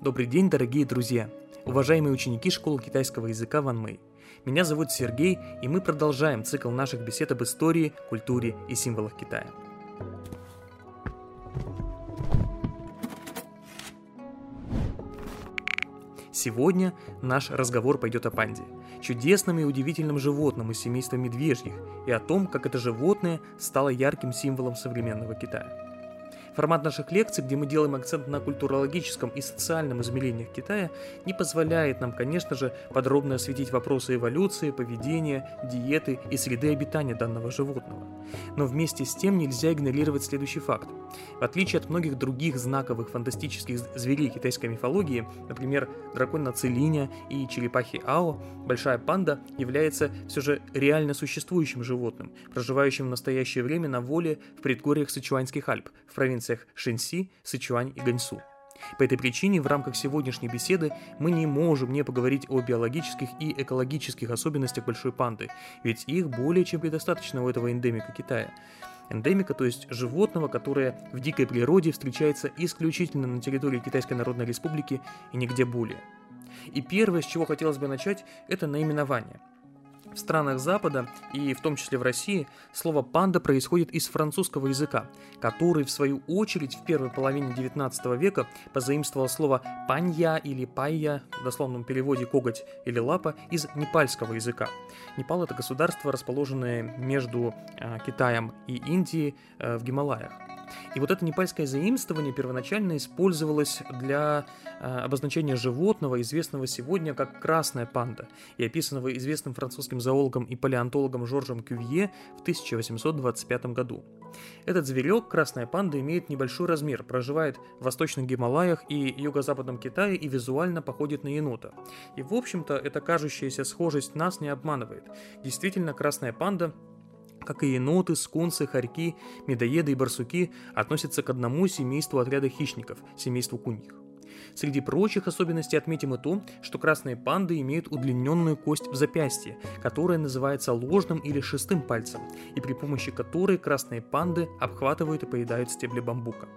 Добрый день, дорогие друзья! Уважаемые ученики школы китайского языка Ван Мэй. Меня зовут Сергей, и мы продолжаем цикл наших бесед об истории, культуре и символах Китая. Сегодня наш разговор пойдет о панде, чудесном и удивительном животном из семейства медвежьих, и о том, как это животное стало ярким символом современного Китая. Формат наших лекций, где мы делаем акцент на культурологическом и социальном измерениях Китая, не позволяет нам, конечно же, подробно осветить вопросы эволюции, поведения, диеты и среды обитания данного животного. Но вместе с тем нельзя игнорировать следующий факт. В отличие от многих других знаковых фантастических зверей китайской мифологии, например, дракона Целиня и черепахи Ао, большая панда является все же реально существующим животным, проживающим в настоящее время на воле в предгорьях Сычуанских Альп, в провинции провинциях Шэньси, Сычуань и Ганьсу. По этой причине в рамках сегодняшней беседы мы не можем не поговорить о биологических и экологических особенностях большой панды, ведь их более чем предостаточно у этого эндемика Китая. Эндемика, то есть животного, которое в дикой природе встречается исключительно на территории Китайской Народной Республики и нигде более. И первое, с чего хотелось бы начать, это наименование – в странах Запада, и в том числе в России, слово «панда» происходит из французского языка, который, в свою очередь, в первой половине XIX века позаимствовал слово «панья» или «пайя», в дословном переводе «коготь» или «лапа», из непальского языка. Непал – это государство, расположенное между э, Китаем и Индией э, в Гималаях. И вот это непальское заимствование первоначально использовалось для э, обозначения животного, известного сегодня как красная панда, и описанного известным французским зоологом и палеонтологом Жоржем Кювье в 1825 году. Этот зверек, красная панда, имеет небольшой размер, проживает в восточных Гималаях и юго-западном Китае и визуально походит на енота. И в общем-то эта кажущаяся схожесть нас не обманывает. Действительно, красная панда как и еноты, скунсы, хорьки, медоеды и барсуки, относятся к одному семейству отряда хищников – семейству куньих. Среди прочих особенностей отметим и то, что красные панды имеют удлиненную кость в запястье, которая называется ложным или шестым пальцем, и при помощи которой красные панды обхватывают и поедают стебли бамбука.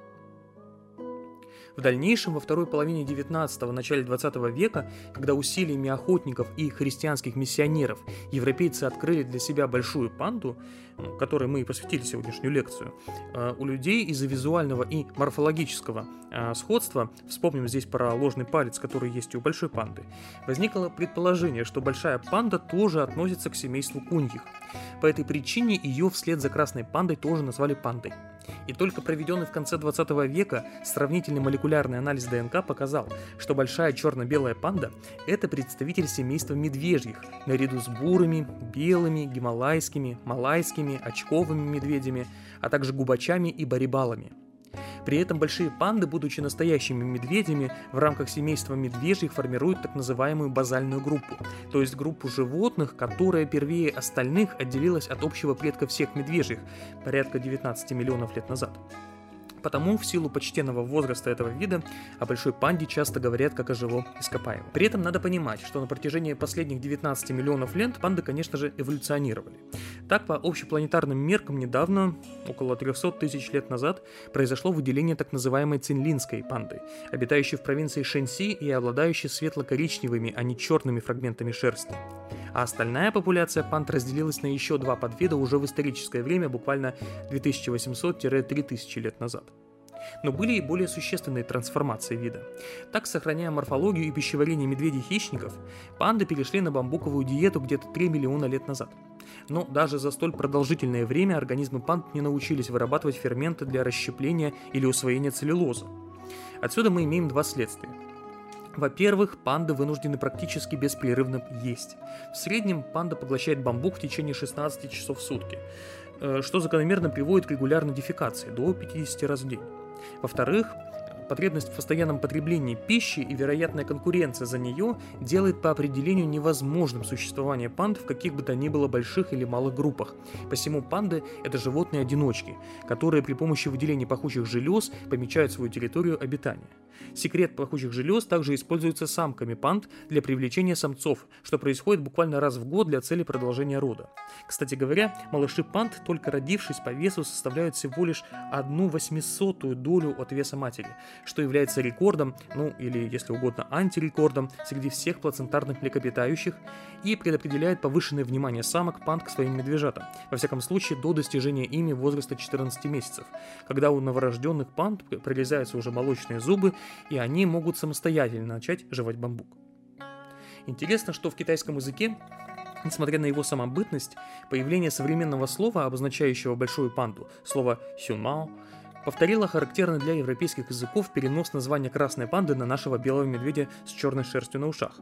В дальнейшем, во второй половине 19-го, начале 20 века, когда усилиями охотников и христианских миссионеров европейцы открыли для себя большую панду, которой мы и посвятили сегодняшнюю лекцию, э, у людей из-за визуального и морфологического э, сходства, вспомним здесь про ложный палец, который есть у большой панды, возникло предположение, что большая панда тоже относится к семейству куньих. По этой причине ее вслед за красной пандой тоже назвали пандой. И только проведенный в конце 20 века сравнительный молекулярный анализ ДНК показал, что большая черно-белая панда – это представитель семейства медвежьих, наряду с бурыми, белыми, гималайскими, малайскими, очковыми медведями, а также губачами и барибалами – при этом большие панды, будучи настоящими медведями, в рамках семейства медвежьих формируют так называемую базальную группу, то есть группу животных, которая первее остальных отделилась от общего предка всех медвежьих, порядка 19 миллионов лет назад. Потому в силу почтенного возраста этого вида о большой панде часто говорят как о живом ископаемом. При этом надо понимать, что на протяжении последних 19 миллионов лет панды, конечно же, эволюционировали. Так, по общепланетарным меркам недавно, около 300 тысяч лет назад, произошло выделение так называемой цинлинской панды, обитающей в провинции Шэньси и обладающей светло-коричневыми, а не черными фрагментами шерсти. А остальная популяция панд разделилась на еще два подвида уже в историческое время, буквально 2800-3000 лет назад. Но были и более существенные трансформации вида. Так, сохраняя морфологию и пищеварение медведей-хищников, панды перешли на бамбуковую диету где-то 3 миллиона лет назад. Но даже за столь продолжительное время организмы панд не научились вырабатывать ферменты для расщепления или усвоения целлюлозы. Отсюда мы имеем два следствия. Во-первых, панды вынуждены практически беспрерывно есть. В среднем панда поглощает бамбук в течение 16 часов в сутки, э, что закономерно приводит к регулярной дефекации до 50 раз в день. Во-вторых, потребность в постоянном потреблении пищи и вероятная конкуренция за нее делает по определению невозможным существование панд в каких бы то ни было больших или малых группах. Посему панды – это животные-одиночки, которые при помощи выделения пахучих желез помечают свою территорию обитания. Секрет пахучих желез также используется самками панд для привлечения самцов, что происходит буквально раз в год для цели продолжения рода. Кстати говоря, малыши панд, только родившись по весу, составляют всего лишь одну восьмисотую долю от веса матери, что является рекордом, ну или, если угодно, антирекордом среди всех плацентарных млекопитающих и предопределяет повышенное внимание самок панд к своим медвежатам, во всяком случае до достижения ими возраста 14 месяцев, когда у новорожденных панд прорезаются уже молочные зубы, и они могут самостоятельно начать жевать бамбук. Интересно, что в китайском языке Несмотря на его самобытность, появление современного слова, обозначающего большую панду, слово «сюнмао», повторило характерный для европейских языков перенос названия красной панды на нашего белого медведя с черной шерстью на ушах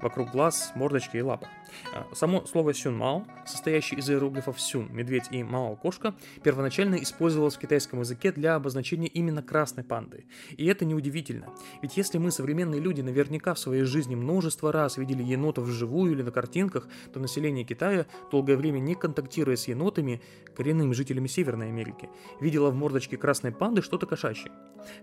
вокруг глаз, мордочки и лапы. А, само слово сюнмао, состоящее из иероглифов сюн, медведь и мао, кошка, первоначально использовалось в китайском языке для обозначения именно красной панды. И это неудивительно, ведь если мы, современные люди, наверняка в своей жизни множество раз видели енотов вживую или на картинках, то население Китая, долгое время не контактируя с енотами, коренными жителями Северной Америки, видело в мордочке красной панды что-то кошачье.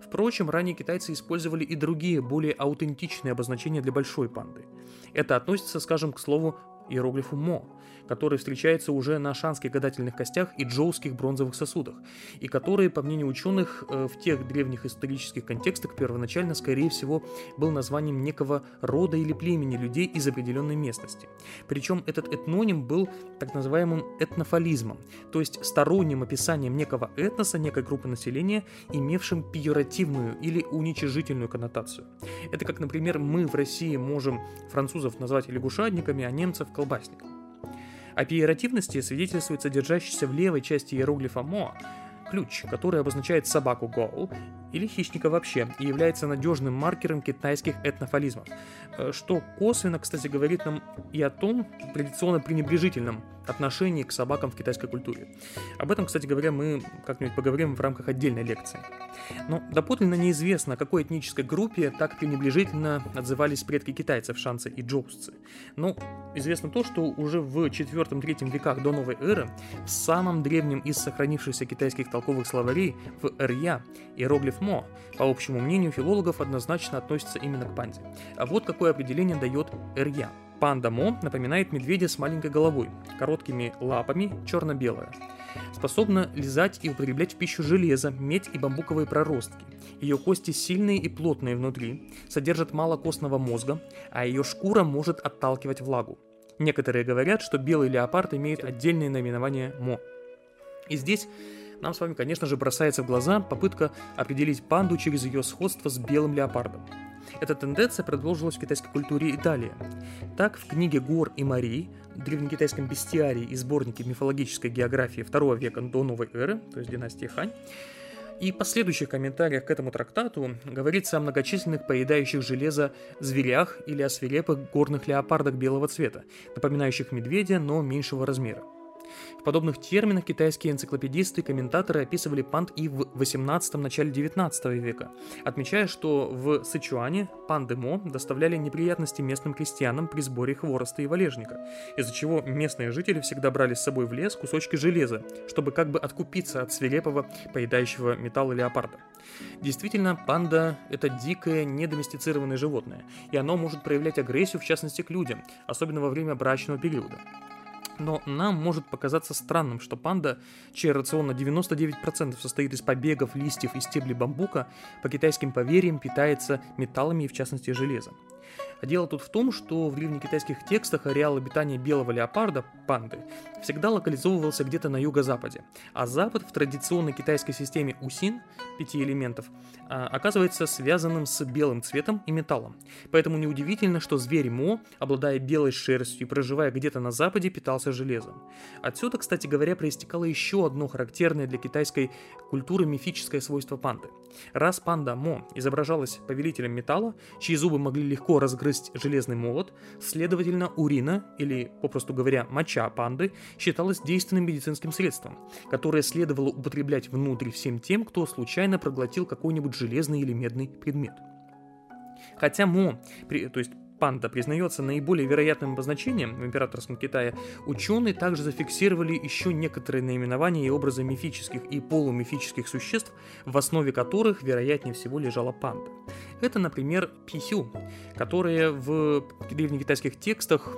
Впрочем, ранее китайцы использовали и другие, более аутентичные обозначения для большой панды. Это относится, скажем, к слову иероглифу «мо», который встречается уже на шанских гадательных костях и джоуских бронзовых сосудах, и который, по мнению ученых, э, в тех древних исторических контекстах первоначально, скорее всего, был названием некого рода или племени людей из определенной местности. Причем этот этноним был так называемым этнофализмом, то есть сторонним описанием некого этноса, некой группы населения, имевшим пиоративную или уничижительную коннотацию. Это как, например, мы в России можем французов назвать лягушатниками, а немцев – колбасником. О пиеративности свидетельствует содержащийся в левой части иероглифа «мо», ключ, который обозначает собаку гоу или хищника вообще и является надежным маркером китайских этнофализмов, э, что косвенно, кстати, говорит нам и о том традиционно пренебрежительном отношении к собакам в китайской культуре. Об этом, кстати говоря, мы как-нибудь поговорим в рамках отдельной лекции. Но доподлинно неизвестно, какой этнической группе так пренебрежительно отзывались предки китайцев, шанцы и джоусцы. Но известно то, что уже в 4-3 веках до новой эры в самом древнем из сохранившихся китайских толковых словарей в Эрья иероглиф Мо, по общему мнению филологов, однозначно относится именно к панде. А вот какое определение дает Эрья. Панда Мо напоминает медведя с маленькой головой, короткими лапами, черно-белая. Способна лизать и употреблять в пищу железо, медь и бамбуковые проростки. Ее кости сильные и плотные внутри, содержат мало костного мозга, а ее шкура может отталкивать влагу. Некоторые говорят, что белый леопард имеет отдельное наименование Мо. И здесь нам с вами, конечно же, бросается в глаза попытка определить панду через ее сходство с белым леопардом. Эта тенденция продолжилась в китайской культуре Италии. Так, в книге «Гор и Марии», древнекитайском бестиарии и сборнике мифологической географии II века до новой эры, то есть династии Хань, и последующих комментариях к этому трактату говорится о многочисленных поедающих железо зверях или о свирепых горных леопардах белого цвета, напоминающих медведя, но меньшего размера. В подобных терминах китайские энциклопедисты и комментаторы описывали панд и в 18 начале 19 века, отмечая, что в Сычуане панды Мо доставляли неприятности местным крестьянам при сборе хвороста и валежника, из-за чего местные жители всегда брали с собой в лес кусочки железа, чтобы как бы откупиться от свирепого поедающего металла леопарда. Действительно, панда – это дикое, недоместицированное животное, и оно может проявлять агрессию, в частности, к людям, особенно во время брачного периода. Но нам может показаться странным, что панда, чей рацион на 99% состоит из побегов, листьев и стеблей бамбука, по китайским поверьям питается металлами и в частности железом. А дело тут в том, что в древнекитайских текстах ареал обитания белого леопарда, панды, всегда локализовывался где-то на юго-западе, а запад в традиционной китайской системе усин, пяти элементов, а, оказывается связанным с белым цветом и металлом. Поэтому неудивительно, что зверь Мо, обладая белой шерстью и проживая где-то на западе, питался железом. Отсюда, кстати говоря, проистекало еще одно характерное для китайской культуры мифическое свойство панды. Раз панда Мо изображалась повелителем металла, чьи зубы могли легко разгрызть железный молот, следовательно, урина, или, попросту говоря, моча панды, считалась действенным медицинским средством, которое следовало употреблять внутрь всем тем, кто случайно проглотил какой-нибудь железный или медный предмет. Хотя мо, то есть панда признается наиболее вероятным обозначением в императорском Китае, ученые также зафиксировали еще некоторые наименования и образы мифических и полумифических существ, в основе которых, вероятнее всего, лежала панда. Это, например, писю, которые в древнекитайских текстах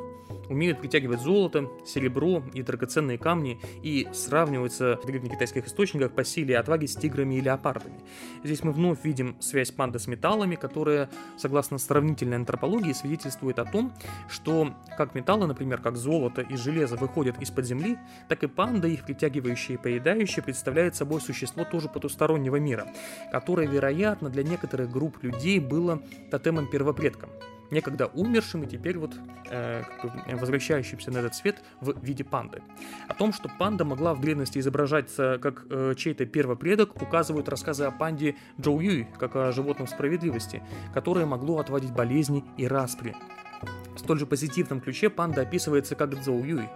умеют притягивать золото, серебро и драгоценные камни и сравниваются в древнекитайских источниках по силе и отваге с тиграми и леопардами. Здесь мы вновь видим связь панды с металлами, которая, согласно сравнительной антропологии, свидетельствует о том, что как металлы, например, как золото и железо выходят из-под земли, так и панда, их притягивающие и поедающие, представляет собой существо тоже потустороннего мира, которое, вероятно, для некоторых групп людей было тотемом первопредком некогда умершим и теперь вот э, возвращающимся на этот свет в виде панды. О том, что панда могла в древности изображаться как э, чей-то первопредок, указывают рассказы о панде Джоу Юй, как о животном справедливости, которое могло отводить болезни и распри. В столь же позитивном ключе панда описывается как Цзоу Юй,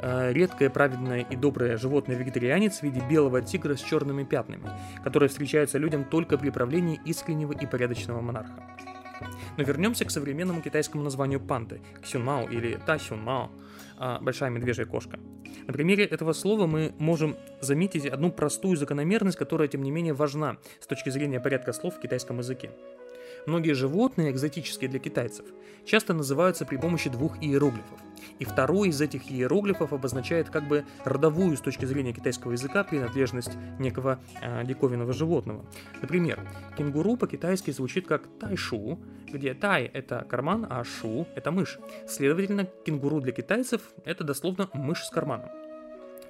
э, редкое, праведное и доброе животное-вегетарианец в виде белого тигра с черными пятнами, которое встречается людям только при правлении искреннего и порядочного монарха. Но вернемся к современному китайскому названию панды – ксюнмао или тасюнмао – большая медвежья кошка. На примере этого слова мы можем заметить одну простую закономерность, которая, тем не менее, важна с точки зрения порядка слов в китайском языке. Многие животные, экзотические для китайцев, часто называются при помощи двух иероглифов. И второй из этих иероглифов обозначает как бы родовую с точки зрения китайского языка принадлежность некого э, диковинного животного. Например, кенгуру по-китайски звучит как тайшу, где тай – это карман, а шу – это мышь. Следовательно, кенгуру для китайцев – это дословно мышь с карманом.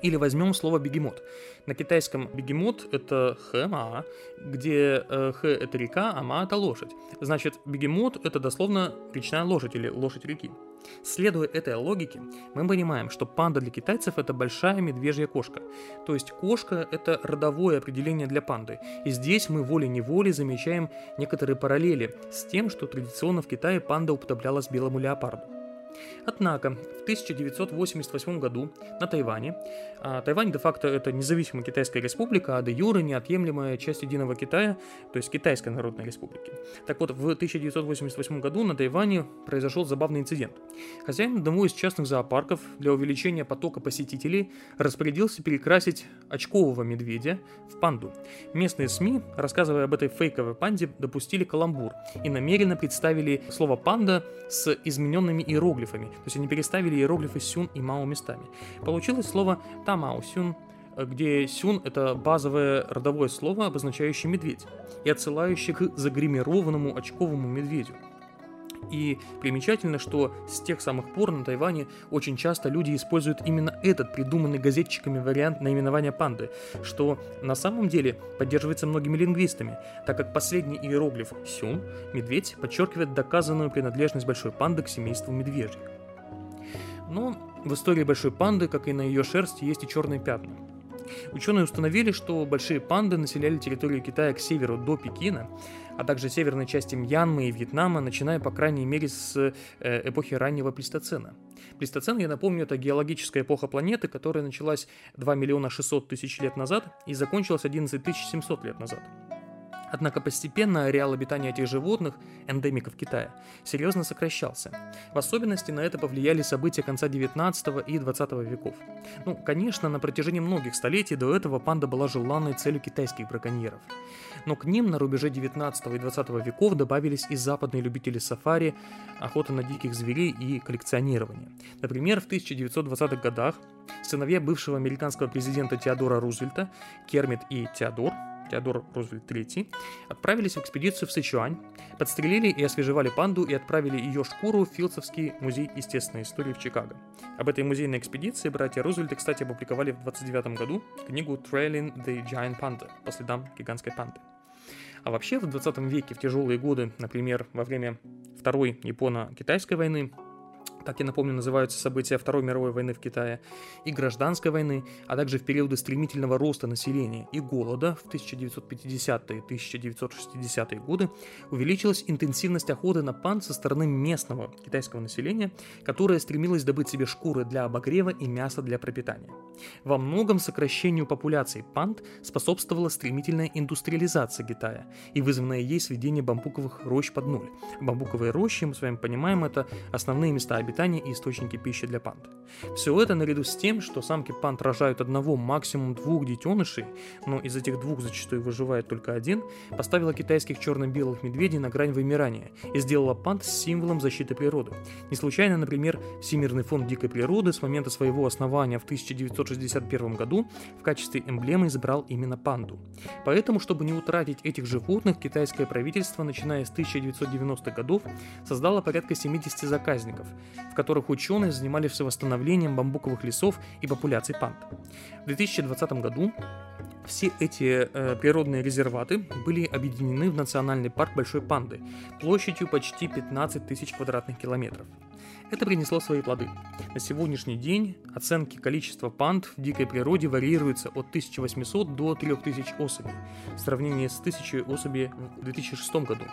Или возьмем слово бегемот. На китайском бегемот это хэма, где э, хэ это река, а ма это лошадь. Значит, бегемот это дословно речная лошадь или лошадь реки. Следуя этой логике, мы понимаем, что панда для китайцев это большая медвежья кошка. То есть кошка это родовое определение для панды. И здесь мы волей-неволей замечаем некоторые параллели с тем, что традиционно в Китае панда уподоблялась белому леопарду. Однако в 1988 году на Тайване, а Тайвань де-факто это независимая китайская республика, а де юре неотъемлемая часть единого Китая, то есть Китайской Народной Республики. Так вот, в 1988 году на Тайване произошел забавный инцидент. Хозяин одного из частных зоопарков для увеличения потока посетителей распорядился перекрасить очкового медведя в панду. Местные СМИ, рассказывая об этой фейковой панде, допустили каламбур и намеренно представили слово «панда» с измененными иероглифами иероглифами. То есть они переставили иероглифы сюн и мао местами. Получилось слово тамао сюн, где сюн – это базовое родовое слово, обозначающее медведь, и отсылающее к загримированному очковому медведю. И примечательно, что с тех самых пор на Тайване очень часто люди используют именно этот придуманный газетчиками вариант наименования панды, что на самом деле поддерживается многими лингвистами, так как последний иероглиф «сюн» – медведь подчеркивает доказанную принадлежность большой панды к семейству медвежьих. Но в истории большой панды, как и на ее шерсти, есть и черные пятна. Ученые установили, что большие панды населяли территорию Китая к северу до Пекина, а также северной части Мьянмы и Вьетнама, начиная, по крайней мере, с э, эпохи раннего Плейстоцена. Плейстоцен, я напомню, это геологическая эпоха планеты, которая началась 2 миллиона 600 тысяч лет назад и закончилась 11 700 лет назад. Однако постепенно ареал обитания этих животных, эндемиков Китая, серьезно сокращался. В особенности на это повлияли события конца 19 и 20 веков. Ну, конечно, на протяжении многих столетий до этого панда была желанной целью китайских браконьеров. Но к ним на рубеже 19 и 20 веков добавились и западные любители сафари, охоты на диких зверей и коллекционирование. Например, в 1920-х годах сыновья бывшего американского президента Теодора Рузвельта, Кермит и Теодор, Теодор Рузвельт III, отправились в экспедицию в Сычуань, подстрелили и освежевали панду и отправили ее шкуру в Филдсовский музей естественной истории в Чикаго. Об этой музейной экспедиции братья Рузвельты, кстати, опубликовали в 29 году книгу Trailing the Giant Panda по следам гигантской панды. А вообще в 20 веке, в тяжелые годы, например, во время Второй Японо-Китайской войны, так я напомню, называются события Второй мировой войны в Китае, и гражданской войны, а также в периоды стремительного роста населения и голода в 1950-е и 1960-е годы, увеличилась интенсивность охоты на пан со стороны местного китайского населения, которое стремилось добыть себе шкуры для обогрева и мясо для пропитания. Во многом сокращению популяции панд способствовала стремительная индустриализация Китая и вызванное ей сведение бамбуковых рощ под ноль. Бамбуковые рощи, мы с вами понимаем, это основные места обитания и источники пищи для панд. Все это наряду с тем, что самки панд рожают одного, максимум двух детенышей, но из этих двух зачастую выживает только один, поставила китайских черно-белых медведей на грань вымирания и сделала панд символом защиты природы. Не случайно, например, Всемирный фонд дикой природы с момента своего основания в 1961 году в качестве эмблемы избрал именно панду. Поэтому, чтобы не утратить этих животных, китайское правительство, начиная с 1990-х годов, создало порядка 70 заказников, в которых ученые занимались восстановлением бамбуковых лесов и популяций панд. В 2020 году все эти э, природные резерваты были объединены в национальный парк Большой Панды площадью почти 15 тысяч квадратных километров. Это принесло свои плоды. На сегодняшний день оценки количества панд в дикой природе варьируются от 1800 до 3000 особей в сравнении с 1000 особей в 2006 году.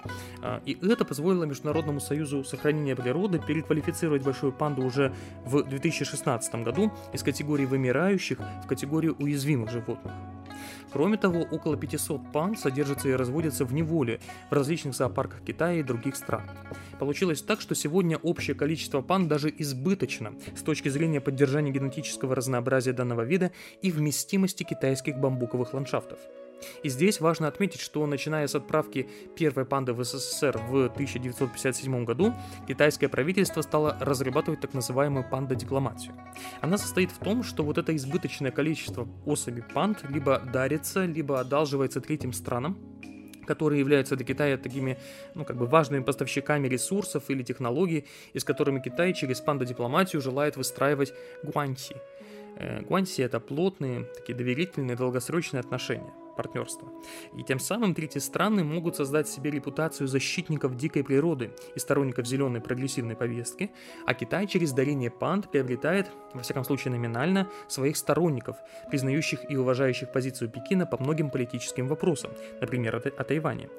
А, и это позволило Международному союзу сохранения природы переквалифицировать большую панду уже в 2016 году из категории вымирающих в категорию уязвимых животных. Кроме того, около 500 панд содержатся и разводятся в неволе в различных зоопарках Китая и других стран. Получилось так, что сегодня общее количество панд даже избыточно с точки зрения поддержания генетического разнообразия данного вида и вместимости китайских бамбуковых ландшафтов. И здесь важно отметить, что начиная с отправки первой панды в СССР в 1957 году, китайское правительство стало разрабатывать так называемую панда-дипломатию. Она состоит в том, что вот это избыточное количество особей панд либо дарится, либо одалживается третьим странам, которые являются для Китая такими, ну, как бы важными поставщиками ресурсов или технологий, и с которыми Китай через панда-дипломатию желает выстраивать гуанси. Э, гуанси – это плотные, такие доверительные, долгосрочные отношения партнерства. И тем самым третьи страны могут создать себе репутацию защитников дикой природы и сторонников зеленой прогрессивной повестки, а Китай через дарение панд приобретает, во всяком случае номинально, своих сторонников, признающих и уважающих позицию Пекина по многим политическим вопросам, например, о, Тайване.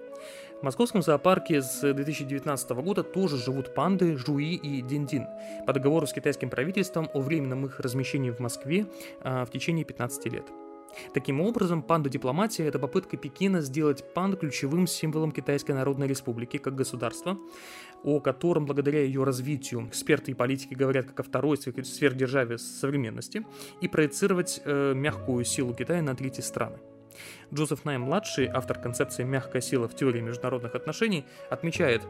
В московском зоопарке с 2019 года тоже живут панды Жуи и Диндин по договору с китайским правительством о временном их размещении в Москве а, в течение 15 лет. Таким образом, панда-дипломатия – это попытка Пекина сделать панд ключевым символом Китайской Народной Республики как государства, о котором благодаря ее развитию эксперты и политики говорят как о второй сверхдержаве современности, и проецировать э, мягкую силу Китая на третьи страны. Джозеф Най-младший, автор концепции «мягкая сила в теории международных отношений», отмечает,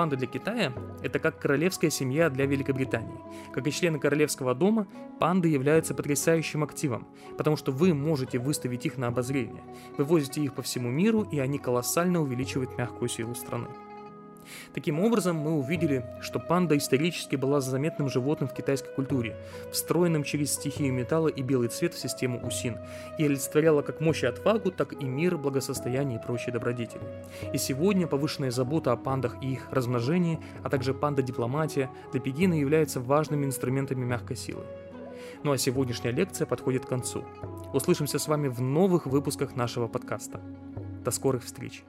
Панда для Китая – это как королевская семья для Великобритании. Как и члены королевского дома, панды являются потрясающим активом, потому что вы можете выставить их на обозрение. Вы возите их по всему миру, и они колоссально увеличивают мягкую силу страны. Таким образом, мы увидели, что панда исторически была заметным животным в китайской культуре, встроенным через стихию металла и белый цвет в систему усин, и олицетворяла как мощь и отвагу, так и мир, благосостояние и прочие добродетели. И сегодня повышенная забота о пандах и их размножении, а также панда-дипломатия для Пекина являются важными инструментами мягкой силы. Ну а сегодняшняя лекция подходит к концу. Услышимся с вами в новых выпусках нашего подкаста. До скорых встреч!